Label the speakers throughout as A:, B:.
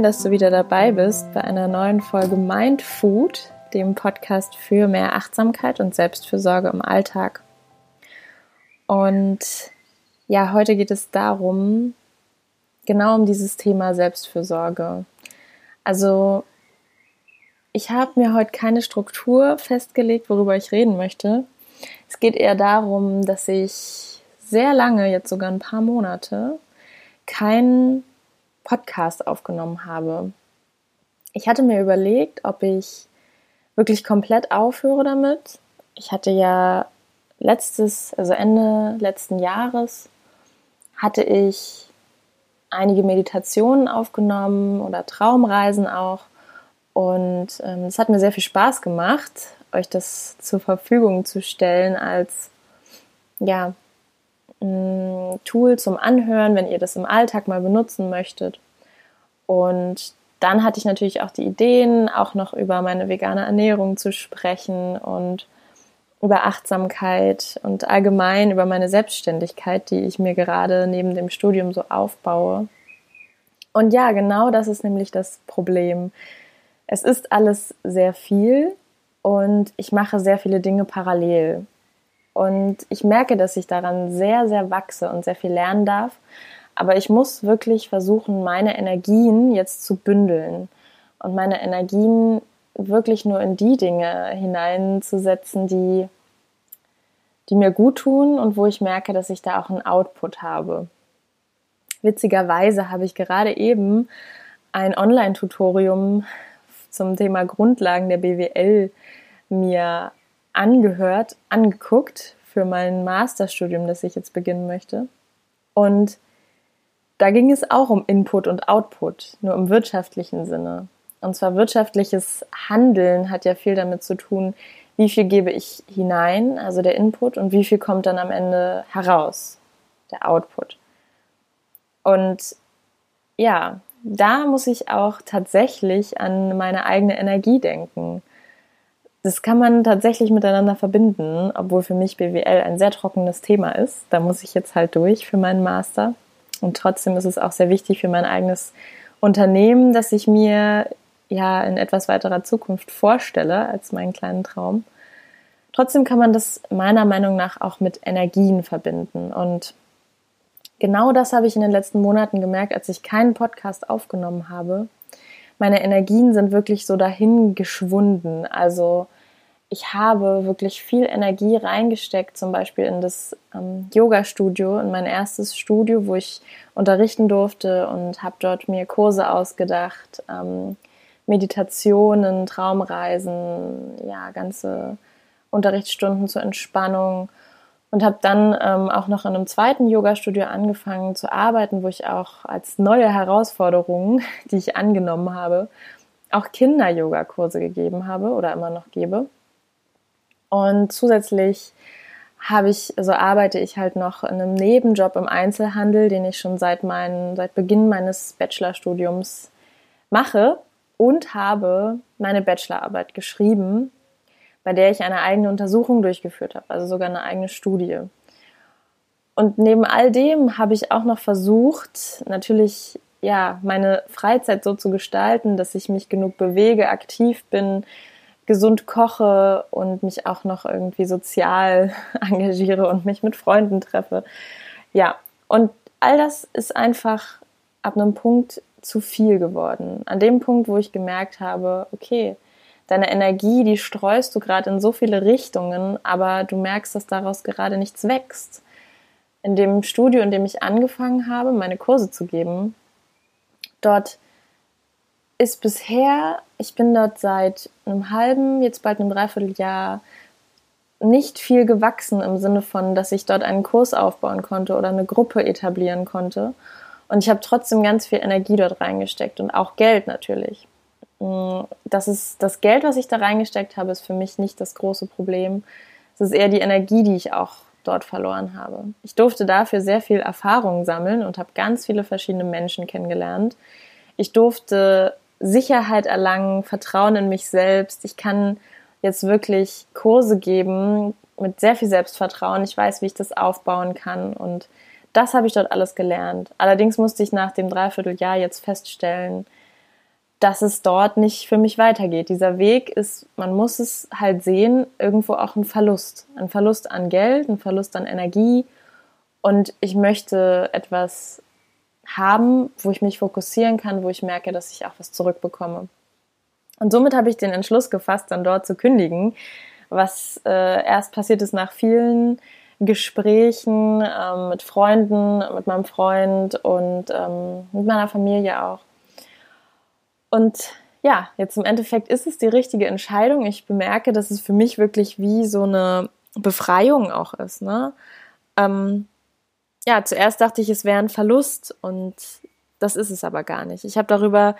A: schön, dass du wieder dabei bist bei einer neuen Folge Mind Food, dem Podcast für mehr Achtsamkeit und Selbstfürsorge im Alltag. Und ja, heute geht es darum, genau um dieses Thema Selbstfürsorge. Also, ich habe mir heute keine Struktur festgelegt, worüber ich reden möchte. Es geht eher darum, dass ich sehr lange, jetzt sogar ein paar Monate, keinen Podcast aufgenommen habe. Ich hatte mir überlegt, ob ich wirklich komplett aufhöre damit. Ich hatte ja letztes, also Ende letzten Jahres, hatte ich einige Meditationen aufgenommen oder Traumreisen auch. Und ähm, es hat mir sehr viel Spaß gemacht, euch das zur Verfügung zu stellen als ja, Tool zum Anhören, wenn ihr das im Alltag mal benutzen möchtet. Und dann hatte ich natürlich auch die Ideen, auch noch über meine vegane Ernährung zu sprechen und über Achtsamkeit und allgemein über meine Selbstständigkeit, die ich mir gerade neben dem Studium so aufbaue. Und ja, genau das ist nämlich das Problem. Es ist alles sehr viel und ich mache sehr viele Dinge parallel. Und ich merke, dass ich daran sehr, sehr wachse und sehr viel lernen darf. Aber ich muss wirklich versuchen, meine Energien jetzt zu bündeln und meine Energien wirklich nur in die Dinge hineinzusetzen, die, die mir gut tun und wo ich merke, dass ich da auch einen Output habe. Witzigerweise habe ich gerade eben ein Online-Tutorium zum Thema Grundlagen der BWL mir angehört, angeguckt für mein Masterstudium, das ich jetzt beginnen möchte. Und da ging es auch um Input und Output, nur im wirtschaftlichen Sinne. Und zwar wirtschaftliches Handeln hat ja viel damit zu tun, wie viel gebe ich hinein, also der Input, und wie viel kommt dann am Ende heraus, der Output. Und ja, da muss ich auch tatsächlich an meine eigene Energie denken das kann man tatsächlich miteinander verbinden, obwohl für mich BWL ein sehr trockenes Thema ist. Da muss ich jetzt halt durch für meinen Master. Und trotzdem ist es auch sehr wichtig für mein eigenes Unternehmen, das ich mir ja in etwas weiterer Zukunft vorstelle als meinen kleinen Traum. Trotzdem kann man das meiner Meinung nach auch mit Energien verbinden. Und genau das habe ich in den letzten Monaten gemerkt, als ich keinen Podcast aufgenommen habe, meine Energien sind wirklich so dahin geschwunden. Also ich habe wirklich viel Energie reingesteckt, zum Beispiel in das ähm, Yoga-Studio, in mein erstes Studio, wo ich unterrichten durfte und habe dort mir Kurse ausgedacht, ähm, Meditationen, Traumreisen, ja, ganze Unterrichtsstunden zur Entspannung und habe dann ähm, auch noch in einem zweiten Yoga-Studio angefangen zu arbeiten, wo ich auch als neue Herausforderung, die ich angenommen habe, auch Kinder-Yoga-Kurse gegeben habe oder immer noch gebe. Und zusätzlich habe ich, so also arbeite ich halt noch in einem Nebenjob im Einzelhandel, den ich schon seit meinen, seit Beginn meines Bachelorstudiums mache und habe meine Bachelorarbeit geschrieben bei der ich eine eigene Untersuchung durchgeführt habe, also sogar eine eigene Studie. Und neben all dem habe ich auch noch versucht, natürlich ja, meine Freizeit so zu gestalten, dass ich mich genug bewege, aktiv bin, gesund koche und mich auch noch irgendwie sozial engagiere und mich mit Freunden treffe. Ja, und all das ist einfach ab einem Punkt zu viel geworden. An dem Punkt, wo ich gemerkt habe, okay, deine Energie, die streust du gerade in so viele Richtungen, aber du merkst, dass daraus gerade nichts wächst. In dem Studio, in dem ich angefangen habe, meine Kurse zu geben, dort ist bisher, ich bin dort seit einem halben, jetzt bald einem Dreivierteljahr, nicht viel gewachsen im Sinne von, dass ich dort einen Kurs aufbauen konnte oder eine Gruppe etablieren konnte. Und ich habe trotzdem ganz viel Energie dort reingesteckt und auch Geld natürlich. Mm, das ist das Geld, was ich da reingesteckt habe, ist für mich nicht das große Problem. Es ist eher die Energie, die ich auch dort verloren habe. Ich durfte dafür sehr viel Erfahrung sammeln und habe ganz viele verschiedene Menschen kennengelernt. Ich durfte Sicherheit erlangen, Vertrauen in mich selbst. Ich kann jetzt wirklich Kurse geben mit sehr viel Selbstvertrauen. Ich weiß, wie ich das aufbauen kann und das habe ich dort alles gelernt. Allerdings musste ich nach dem Dreivierteljahr jetzt feststellen, dass es dort nicht für mich weitergeht. Dieser Weg ist, man muss es halt sehen, irgendwo auch ein Verlust. Ein Verlust an Geld, ein Verlust an Energie. Und ich möchte etwas haben, wo ich mich fokussieren kann, wo ich merke, dass ich auch was zurückbekomme. Und somit habe ich den Entschluss gefasst, dann dort zu kündigen, was äh, erst passiert ist nach vielen Gesprächen ähm, mit Freunden, mit meinem Freund und ähm, mit meiner Familie auch. Und ja, jetzt im Endeffekt ist es die richtige Entscheidung. Ich bemerke, dass es für mich wirklich wie so eine Befreiung auch ist. Ne? Ähm, ja, zuerst dachte ich, es wäre ein Verlust und das ist es aber gar nicht. Ich habe darüber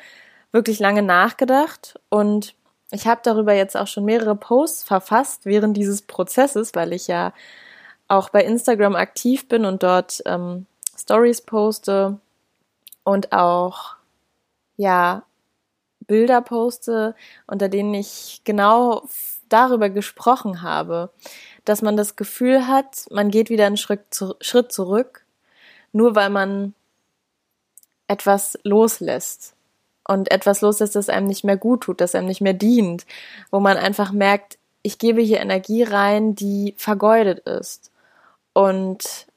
A: wirklich lange nachgedacht und ich habe darüber jetzt auch schon mehrere Posts verfasst während dieses Prozesses, weil ich ja auch bei Instagram aktiv bin und dort ähm, Stories poste und auch ja Bilder poste, unter denen ich genau darüber gesprochen habe, dass man das Gefühl hat, man geht wieder einen Schritt, zu, Schritt zurück, nur weil man etwas loslässt und etwas loslässt, das einem nicht mehr gut tut, das einem nicht mehr dient, wo man einfach merkt, ich gebe hier Energie rein, die vergeudet ist. Und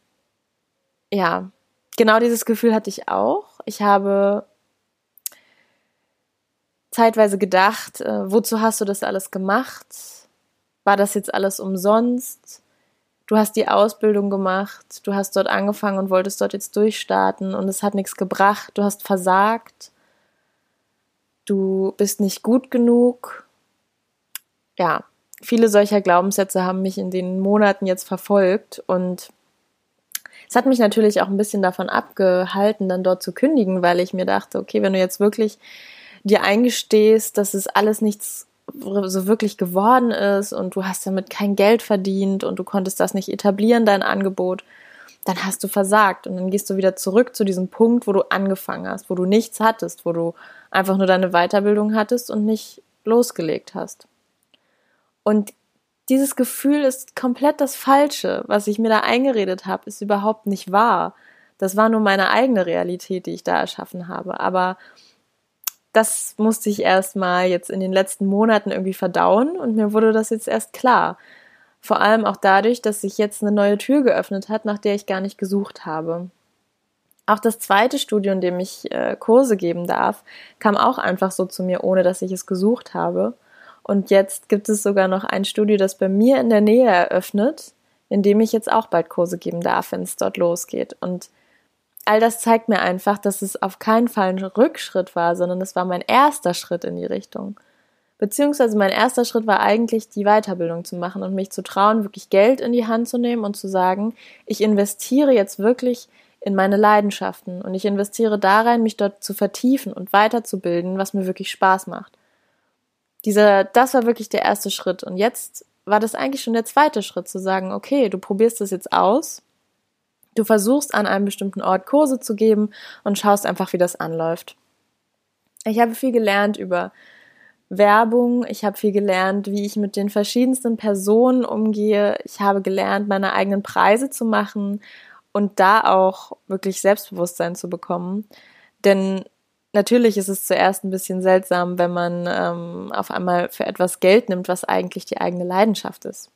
A: ja, genau dieses Gefühl hatte ich auch. Ich habe zeitweise gedacht, äh, wozu hast du das alles gemacht? War das jetzt alles umsonst? Du hast die Ausbildung gemacht, du hast dort angefangen und wolltest dort jetzt durchstarten und es hat nichts gebracht, du hast versagt, du bist nicht gut genug. Ja, viele solcher Glaubenssätze haben mich in den Monaten jetzt verfolgt und es hat mich natürlich auch ein bisschen davon abgehalten, dann dort zu kündigen, weil ich mir dachte, okay, wenn du jetzt wirklich dir eingestehst, dass es alles nichts so wirklich geworden ist und du hast damit kein Geld verdient und du konntest das nicht etablieren, dein Angebot, dann hast du versagt und dann gehst du wieder zurück zu diesem Punkt, wo du angefangen hast, wo du nichts hattest, wo du einfach nur deine Weiterbildung hattest und nicht losgelegt hast. Und dieses Gefühl ist komplett das Falsche. Was ich mir da eingeredet habe, ist überhaupt nicht wahr. Das war nur meine eigene Realität, die ich da erschaffen habe. Aber das musste ich erstmal jetzt in den letzten Monaten irgendwie verdauen und mir wurde das jetzt erst klar. Vor allem auch dadurch, dass sich jetzt eine neue Tür geöffnet hat, nach der ich gar nicht gesucht habe. Auch das zweite Studio, in dem ich äh, Kurse geben darf, kam auch einfach so zu mir, ohne dass ich es gesucht habe. Und jetzt gibt es sogar noch ein Studio, das bei mir in der Nähe eröffnet, in dem ich jetzt auch bald Kurse geben darf, wenn es dort losgeht. Und all das zeigt mir einfach, dass es auf keinen Fall ein Rückschritt war, sondern es war mein erster Schritt in die Richtung. Beziehungsweise mein erster Schritt war eigentlich, die Weiterbildung zu machen und mich zu trauen, wirklich Geld in die Hand zu nehmen und zu sagen, ich investiere jetzt wirklich in meine Leidenschaften und ich investiere da rein, mich dort zu vertiefen und weiterzubilden, was mir wirklich Spaß macht. Dieser, das war wirklich der erste Schritt. Und jetzt war das eigentlich schon der zweite Schritt, zu sagen, okay, du probierst das jetzt aus Du versuchst an einem bestimmten Ort Kurse zu geben und schaust einfach, wie das anläuft. Ich habe viel gelernt über Werbung, ich habe viel gelernt, wie ich mit den verschiedensten Personen umgehe. Ich habe gelernt, meine eigenen Preise zu machen und da auch wirklich Selbstbewusstsein zu bekommen. Denn natürlich ist es zuerst ein bisschen seltsam, wenn man ähm, auf einmal für etwas Geld nimmt, was eigentlich die eigene Leidenschaft ist.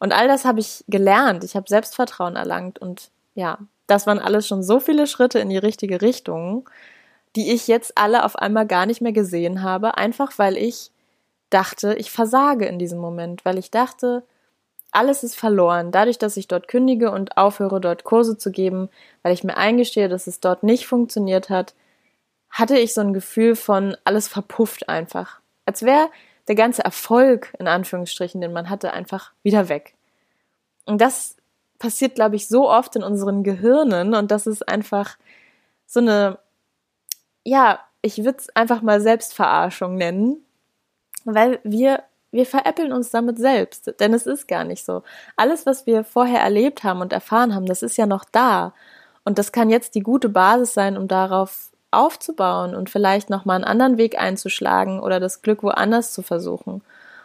A: Und all das habe ich gelernt. Ich habe Selbstvertrauen erlangt und ja, das waren alles schon so viele Schritte in die richtige Richtung, die ich jetzt alle auf einmal gar nicht mehr gesehen habe, einfach weil ich dachte, ich versage in diesem Moment, weil ich dachte, alles ist verloren, dadurch, dass ich dort kündige und aufhöre, dort Kurse zu geben, weil ich mir eingestehe, dass es dort nicht funktioniert hat, hatte ich so ein Gefühl von, alles verpufft einfach. Als wäre der ganze Erfolg, in Anführungsstrichen, den man hatte, einfach wieder weg. Und das passiert, glaube ich, so oft in unseren Gehirnen und das ist einfach so eine, ja, ich würde es einfach mal Selbstverarschung nennen, weil wir wir veräppeln uns damit selbst, denn es ist gar nicht so. Alles, was wir vorher erlebt haben und erfahren haben, das ist ja noch da. Und das kann jetzt die gute Basis sein, um darauf aufzubauen und vielleicht nochmal einen anderen Weg einzuschlagen oder das Glück woanders zu versuchen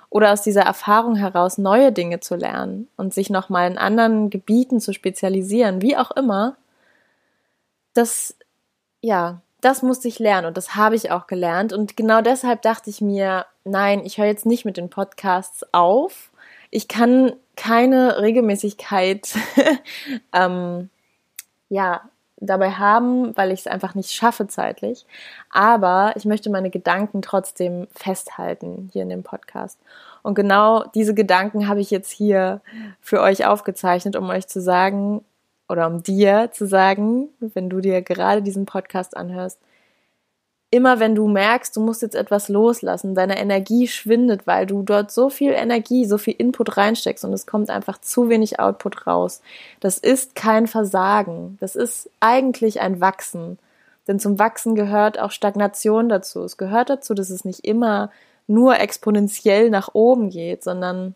A: oder aus dieser Erfahrung heraus neue Dinge zu lernen und sich nochmal in anderen Gebieten zu spezialisieren, wie auch immer, das, ja, das musste ich lernen und das habe ich auch gelernt. Und genau deshalb dachte ich mir, nein, ich höre jetzt nicht mit den Podcasts auf. Ich kann keine Regelmäßigkeit ähm, ja, dabei haben, weil ich es einfach nicht schaffe zeitlich. Aber ich möchte meine Gedanken trotzdem festhalten hier in dem Podcast. Und genau diese Gedanken habe ich jetzt hier für euch aufgezeichnet, um euch zu sagen, oder um dir zu sagen, wenn du dir gerade diesen Podcast anhörst, immer wenn du merkst, du musst jetzt etwas loslassen, deine Energie schwindet, weil du dort so viel Energie, so viel Input reinsteckst und es kommt einfach zu wenig Output raus. Das ist kein Versagen. Das ist eigentlich ein Wachsen. Denn zum Wachsen gehört auch Stagnation dazu. Es gehört dazu, dass es nicht immer nur exponentiell nach oben geht, sondern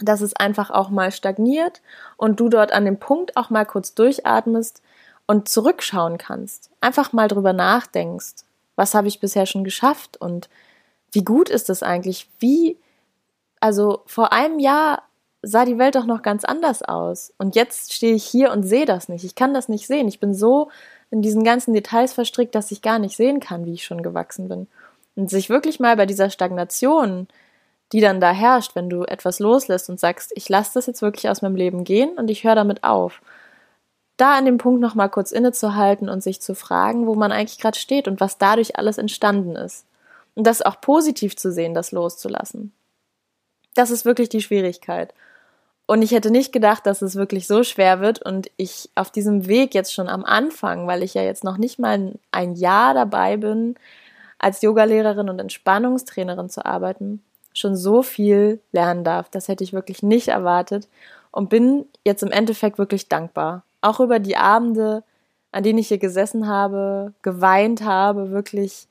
A: dass es einfach auch mal stagniert und du dort an dem Punkt auch mal kurz durchatmest und zurückschauen kannst. Einfach mal drüber nachdenkst. Was habe ich bisher schon geschafft und wie gut ist es eigentlich? Wie, also vor einem Jahr sah die Welt doch noch ganz anders aus. Und jetzt stehe ich hier und sehe das nicht. Ich kann das nicht sehen. Ich bin so in diesen ganzen Details verstrickt, dass ich gar nicht sehen kann, wie ich schon gewachsen bin. Und sich wirklich mal bei dieser Stagnation die dann da herrscht, wenn du etwas loslässt und sagst, ich lasse das jetzt wirklich aus meinem Leben gehen und ich höre damit auf. Da an dem Punkt nochmal kurz innezuhalten und sich zu fragen, wo man eigentlich gerade steht und was dadurch alles entstanden ist. Und das auch positiv zu sehen, das loszulassen. Das ist wirklich die Schwierigkeit. Und ich hätte nicht gedacht, dass es wirklich so schwer wird und ich auf diesem Weg jetzt schon am Anfang, weil ich ja jetzt noch nicht mal ein Jahr dabei bin, als Yogalehrerin und Entspannungstrainerin zu arbeiten, schon so viel lernen darf. Das hätte ich wirklich nicht erwartet und bin jetzt im Endeffekt wirklich dankbar. Auch über die Abende, an denen ich hier gesessen habe, geweint habe, wirklich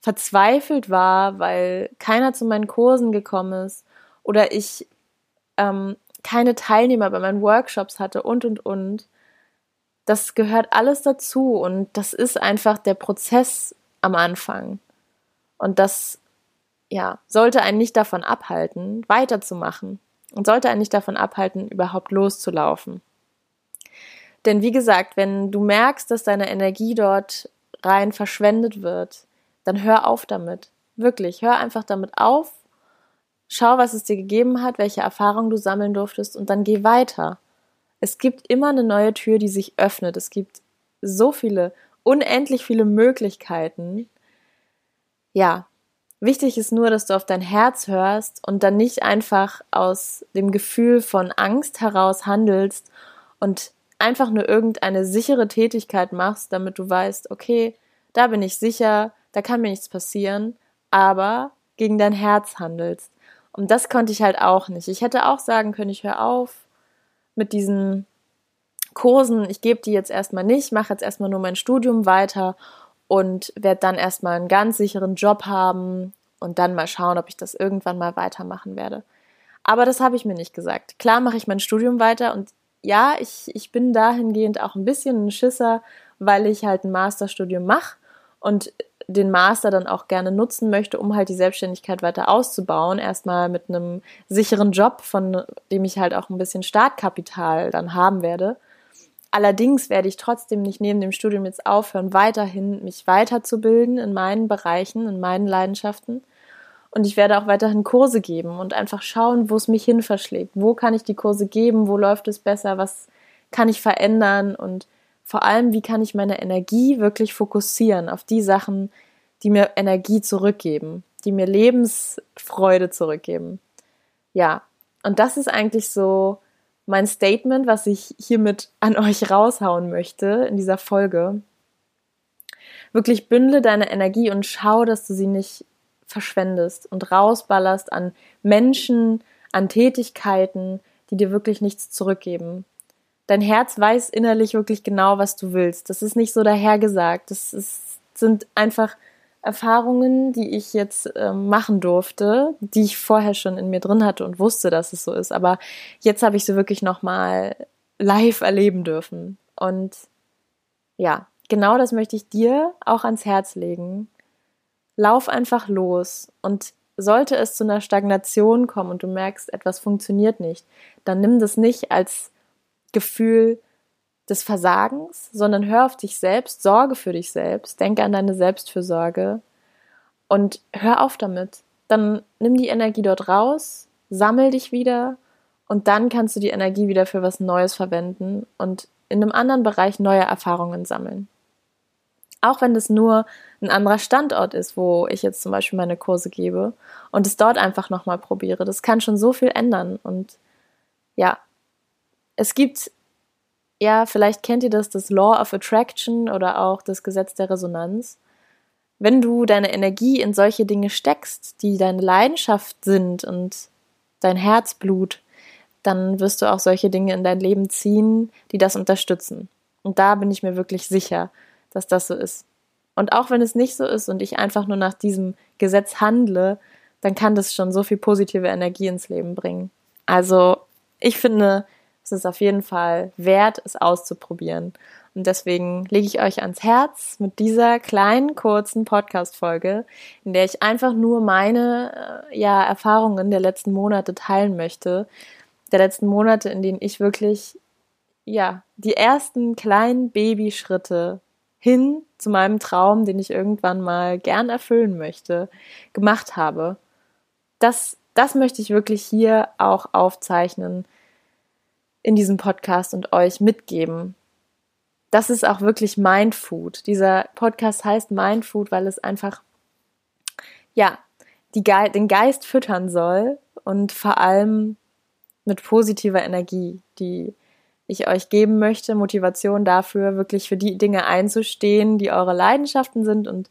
A: verzweifelt war, weil keiner zu meinen Kursen gekommen ist oder ich ähm, keine Teilnehmer bei meinen Workshops hatte und und und. Das gehört alles dazu und das ist einfach der Prozess am Anfang. Und das ja, sollte einen nicht davon abhalten, weiterzumachen und sollte einen nicht davon abhalten, überhaupt loszulaufen. Denn wie gesagt, wenn du merkst, dass deine Energie dort rein verschwendet wird, dann hör auf damit. Wirklich, hör einfach damit auf. Schau, was es dir gegeben hat, welche Erfahrungen du sammeln durftest und dann geh weiter. Es gibt immer eine neue Tür, die sich öffnet. Es gibt so viele, unendlich viele Möglichkeiten. Ja, Wichtig ist nur, dass du auf dein Herz hörst und dann nicht einfach aus dem Gefühl von Angst heraus handelst und einfach nur irgendeine sichere Tätigkeit machst, damit du weißt, okay, da bin ich sicher, da kann mir nichts passieren, aber gegen dein Herz handelst. Und das konnte ich halt auch nicht. Ich hätte auch sagen können, ich höre auf mit diesen Kursen, ich gebe die jetzt erstmal nicht, mache jetzt erstmal nur mein Studium weiter und werde dann erstmal einen ganz sicheren Job haben und dann mal schauen, ob ich das irgendwann mal weitermachen werde. Aber das habe ich mir nicht gesagt. Klar mache ich mein Studium weiter und ja, ich, ich bin dahingehend auch ein bisschen ein Schisser, weil ich halt ein Masterstudium mache und den Master dann auch gerne nutzen möchte, um halt die Selbstständigkeit weiter auszubauen. Erstmal mit einem sicheren Job, von dem ich halt auch ein bisschen Startkapital dann haben werde. Allerdings werde ich trotzdem nicht neben dem Studium jetzt aufhören, weiterhin mich weiterzubilden in meinen Bereichen, in meinen Leidenschaften. Und ich werde auch weiterhin Kurse geben und einfach schauen, wo es mich hin verschlägt. Wo kann ich die Kurse geben? Wo läuft es besser? Was kann ich verändern? Und vor allem, wie kann ich meine Energie wirklich fokussieren auf die Sachen, die mir Energie zurückgeben, die mir Lebensfreude zurückgeben. Ja, und das ist eigentlich so mein Statement, was ich hiermit an euch raushauen möchte in dieser Folge. Wirklich bündle deine Energie und schau, dass du sie nicht verschwendest und rausballerst an Menschen, an Tätigkeiten, die dir wirklich nichts zurückgeben. Dein Herz weiß innerlich wirklich genau, was du willst. Das ist nicht so dahergesagt. Das ist, sind einfach Erfahrungen, die ich jetzt äh, machen durfte, die ich vorher schon in mir drin hatte und wusste, dass es so ist. Aber jetzt habe ich sie wirklich nochmal live erleben dürfen. Und ja, genau das möchte ich dir auch ans Herz legen. Lauf einfach los und sollte es zu einer Stagnation kommen und du merkst, etwas funktioniert nicht, dann nimm das nicht als Gefühl, des Versagens, sondern hör auf dich selbst, sorge für dich selbst, denke an deine Selbstfürsorge und hör auf damit. Dann nimm die Energie dort raus, sammel dich wieder und dann kannst du die Energie wieder für was Neues verwenden und in einem anderen Bereich neue Erfahrungen sammeln. Auch wenn das nur ein anderer Standort ist, wo ich jetzt zum Beispiel meine Kurse gebe und es dort einfach nochmal probiere. Das kann schon so viel ändern. Und ja, es gibt, ja, vielleicht kennt ihr das, das Law of Attraction oder auch das Gesetz der Resonanz. Wenn du deine Energie in solche Dinge steckst, die deine Leidenschaft sind und dein Herzblut, dann wirst du auch solche Dinge in dein Leben ziehen, die das unterstützen. Und da bin ich mir wirklich sicher, dass das so ist. Und auch wenn es nicht so ist und ich einfach nur nach diesem Gesetz handle, dann kann das schon so viel positive Energie ins Leben bringen. Also ich finde, es ist auf jeden Fall wert, es auszuprobieren. Und deswegen lege ich euch ans Herz mit dieser kleinen, kurzen Podcast-Folge, in der ich einfach nur meine äh, ja, Erfahrungen der letzten Monate teilen möchte. Der letzten Monate, in denen ich wirklich ja, die ersten kleinen Babyschritte hin zu meinem Traum, den ich irgendwann mal gern erfüllen möchte, gemacht habe. Das, das möchte ich wirklich hier auch aufzeichnen in diesem Podcast und euch mitgeben. Das ist auch wirklich Mindfood. Dieser Podcast heißt Mindfood, weil es einfach, ja, die den Geist füttern soll und vor allem mit positiver Energie, die ich euch geben möchte, Motivation dafür, wirklich für die Dinge einzustehen, die eure Leidenschaften sind und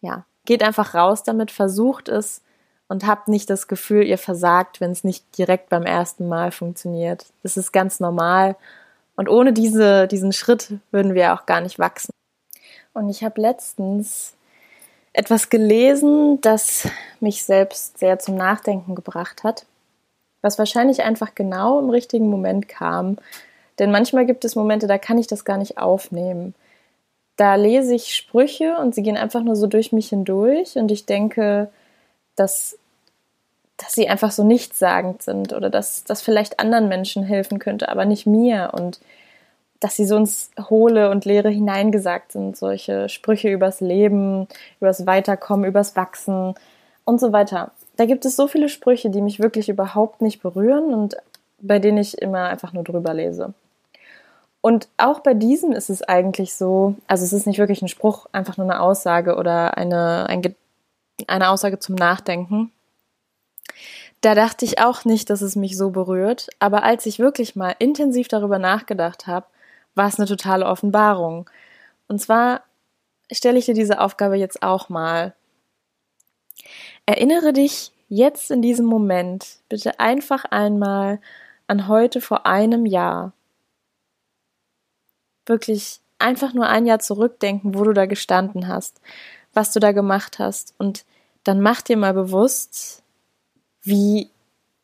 A: ja, geht einfach raus damit, versucht es und habt nicht das Gefühl, ihr versagt, wenn es nicht direkt beim ersten Mal funktioniert. Das ist ganz normal und ohne diese, diesen Schritt würden wir auch gar nicht wachsen. Und ich habe letztens etwas gelesen, das mich selbst sehr zum Nachdenken gebracht hat, was wahrscheinlich einfach genau im richtigen Moment kam, denn manchmal gibt es Momente, da kann ich das gar nicht aufnehmen. Da lese ich Sprüche und sie gehen einfach nur so durch mich hindurch und ich denke, dass, dass sie einfach so nichtssagend sind oder dass das vielleicht anderen Menschen helfen könnte, aber nicht mir und dass sie so ins Hohle und Leere hineingesagt sind, solche Sprüche übers Leben, übers Weiterkommen, übers Wachsen und so weiter. Da gibt es so viele Sprüche, die mich wirklich überhaupt nicht berühren und bei denen ich immer einfach nur drüber lese. Und auch bei diesem ist es eigentlich so, also es ist nicht wirklich ein Spruch, einfach nur eine Aussage oder eine, ein, eine Aussage zum Nachdenken. Da dachte ich auch nicht, dass es mich so berührt, aber als ich wirklich mal intensiv darüber nachgedacht habe, war es eine totale Offenbarung. Und zwar stelle ich dir diese Aufgabe jetzt auch mal. Erinnere dich jetzt in diesem Moment bitte einfach einmal an heute vor einem Jahr wirklich einfach nur ein Jahr zurückdenken, wo du da gestanden hast, was du da gemacht hast. Und dann mach dir mal bewusst, wie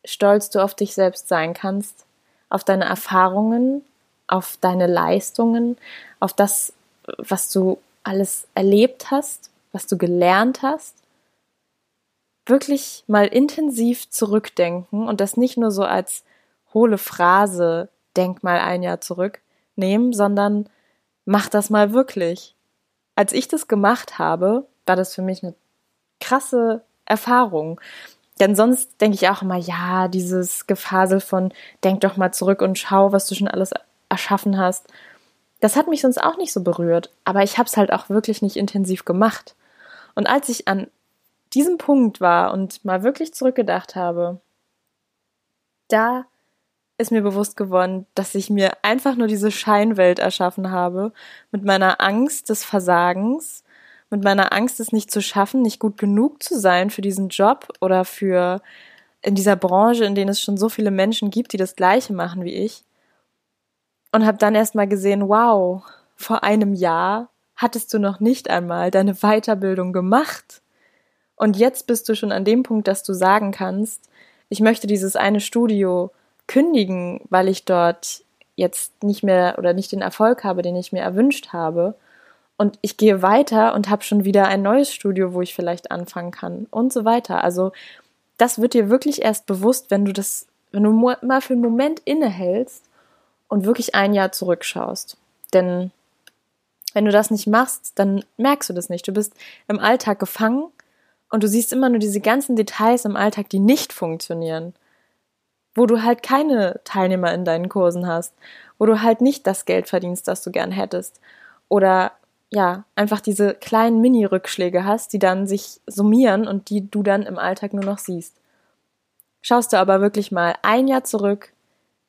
A: stolz du auf dich selbst sein kannst, auf deine Erfahrungen, auf deine Leistungen, auf das, was du alles erlebt hast, was du gelernt hast. Wirklich mal intensiv zurückdenken und das nicht nur so als hohle Phrase, denk mal ein Jahr zurück, nehmen, sondern mach das mal wirklich. Als ich das gemacht habe, war das für mich eine krasse Erfahrung. Denn sonst denke ich auch immer, ja, dieses Gefasel von denk doch mal zurück und schau, was du schon alles erschaffen hast. Das hat mich sonst auch nicht so berührt, aber ich habe es halt auch wirklich nicht intensiv gemacht. Und als ich an diesem Punkt war und mal wirklich zurückgedacht habe, da ist mir bewusst geworden, dass ich mir einfach nur diese Scheinwelt erschaffen habe, mit meiner Angst des Versagens, mit meiner Angst, es nicht zu schaffen, nicht gut genug zu sein für diesen Job oder für in dieser Branche, in denen es schon so viele Menschen gibt, die das Gleiche machen wie ich. Und habe dann erst mal gesehen, wow, vor einem Jahr hattest du noch nicht einmal deine Weiterbildung gemacht. Und jetzt bist du schon an dem Punkt, dass du sagen kannst, ich möchte dieses eine Studio kündigen, weil ich dort jetzt nicht mehr oder nicht den Erfolg habe, den ich mir erwünscht habe. Und ich gehe weiter und habe schon wieder ein neues Studio, wo ich vielleicht anfangen kann und so weiter. Also das wird dir wirklich erst bewusst, wenn du das, wenn du mal für einen Moment innehältst und wirklich ein Jahr zurückschaust. Denn wenn du das nicht machst, dann merkst du das nicht. Du bist im Alltag gefangen und du siehst immer nur diese ganzen Details im Alltag, die nicht funktionieren. Wo du halt keine Teilnehmer in deinen Kursen hast, wo du halt nicht das Geld verdienst, das du gern hättest. Oder ja, einfach diese kleinen Mini-Rückschläge hast, die dann sich summieren und die du dann im Alltag nur noch siehst. Schaust du aber wirklich mal ein Jahr zurück,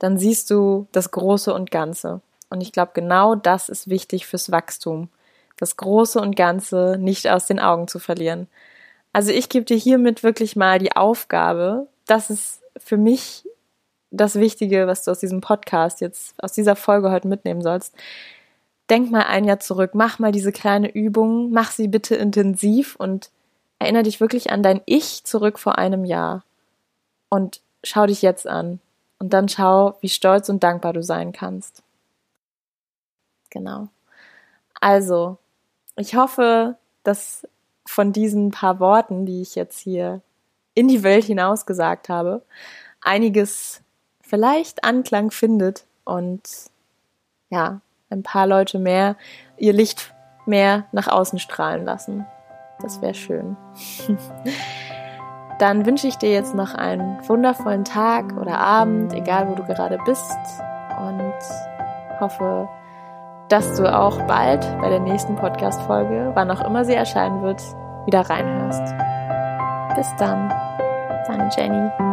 A: dann siehst du das Große und Ganze. Und ich glaube, genau das ist wichtig fürs Wachstum. Das Große und Ganze nicht aus den Augen zu verlieren. Also ich gebe dir hiermit wirklich mal die Aufgabe, das ist für mich das Wichtige, was du aus diesem Podcast jetzt, aus dieser Folge heute mitnehmen sollst. Denk mal ein Jahr zurück, mach mal diese kleine Übung, mach sie bitte intensiv und erinnere dich wirklich an dein Ich zurück vor einem Jahr. Und schau dich jetzt an. Und dann schau, wie stolz und dankbar du sein kannst. Genau. Also, ich hoffe, dass von diesen paar Worten, die ich jetzt hier in die Welt hinaus gesagt habe, einiges vielleicht Anklang findet und ja, ein paar Leute mehr ihr Licht mehr nach außen strahlen lassen. Das wäre schön. Dann wünsche ich dir jetzt noch einen wundervollen Tag oder Abend, egal wo du gerade bist und hoffe, dass du auch bald bei der nächsten Podcast-Folge, wann auch immer sie erscheinen wird, wieder reinhörst. Bis dann, deine Jenny.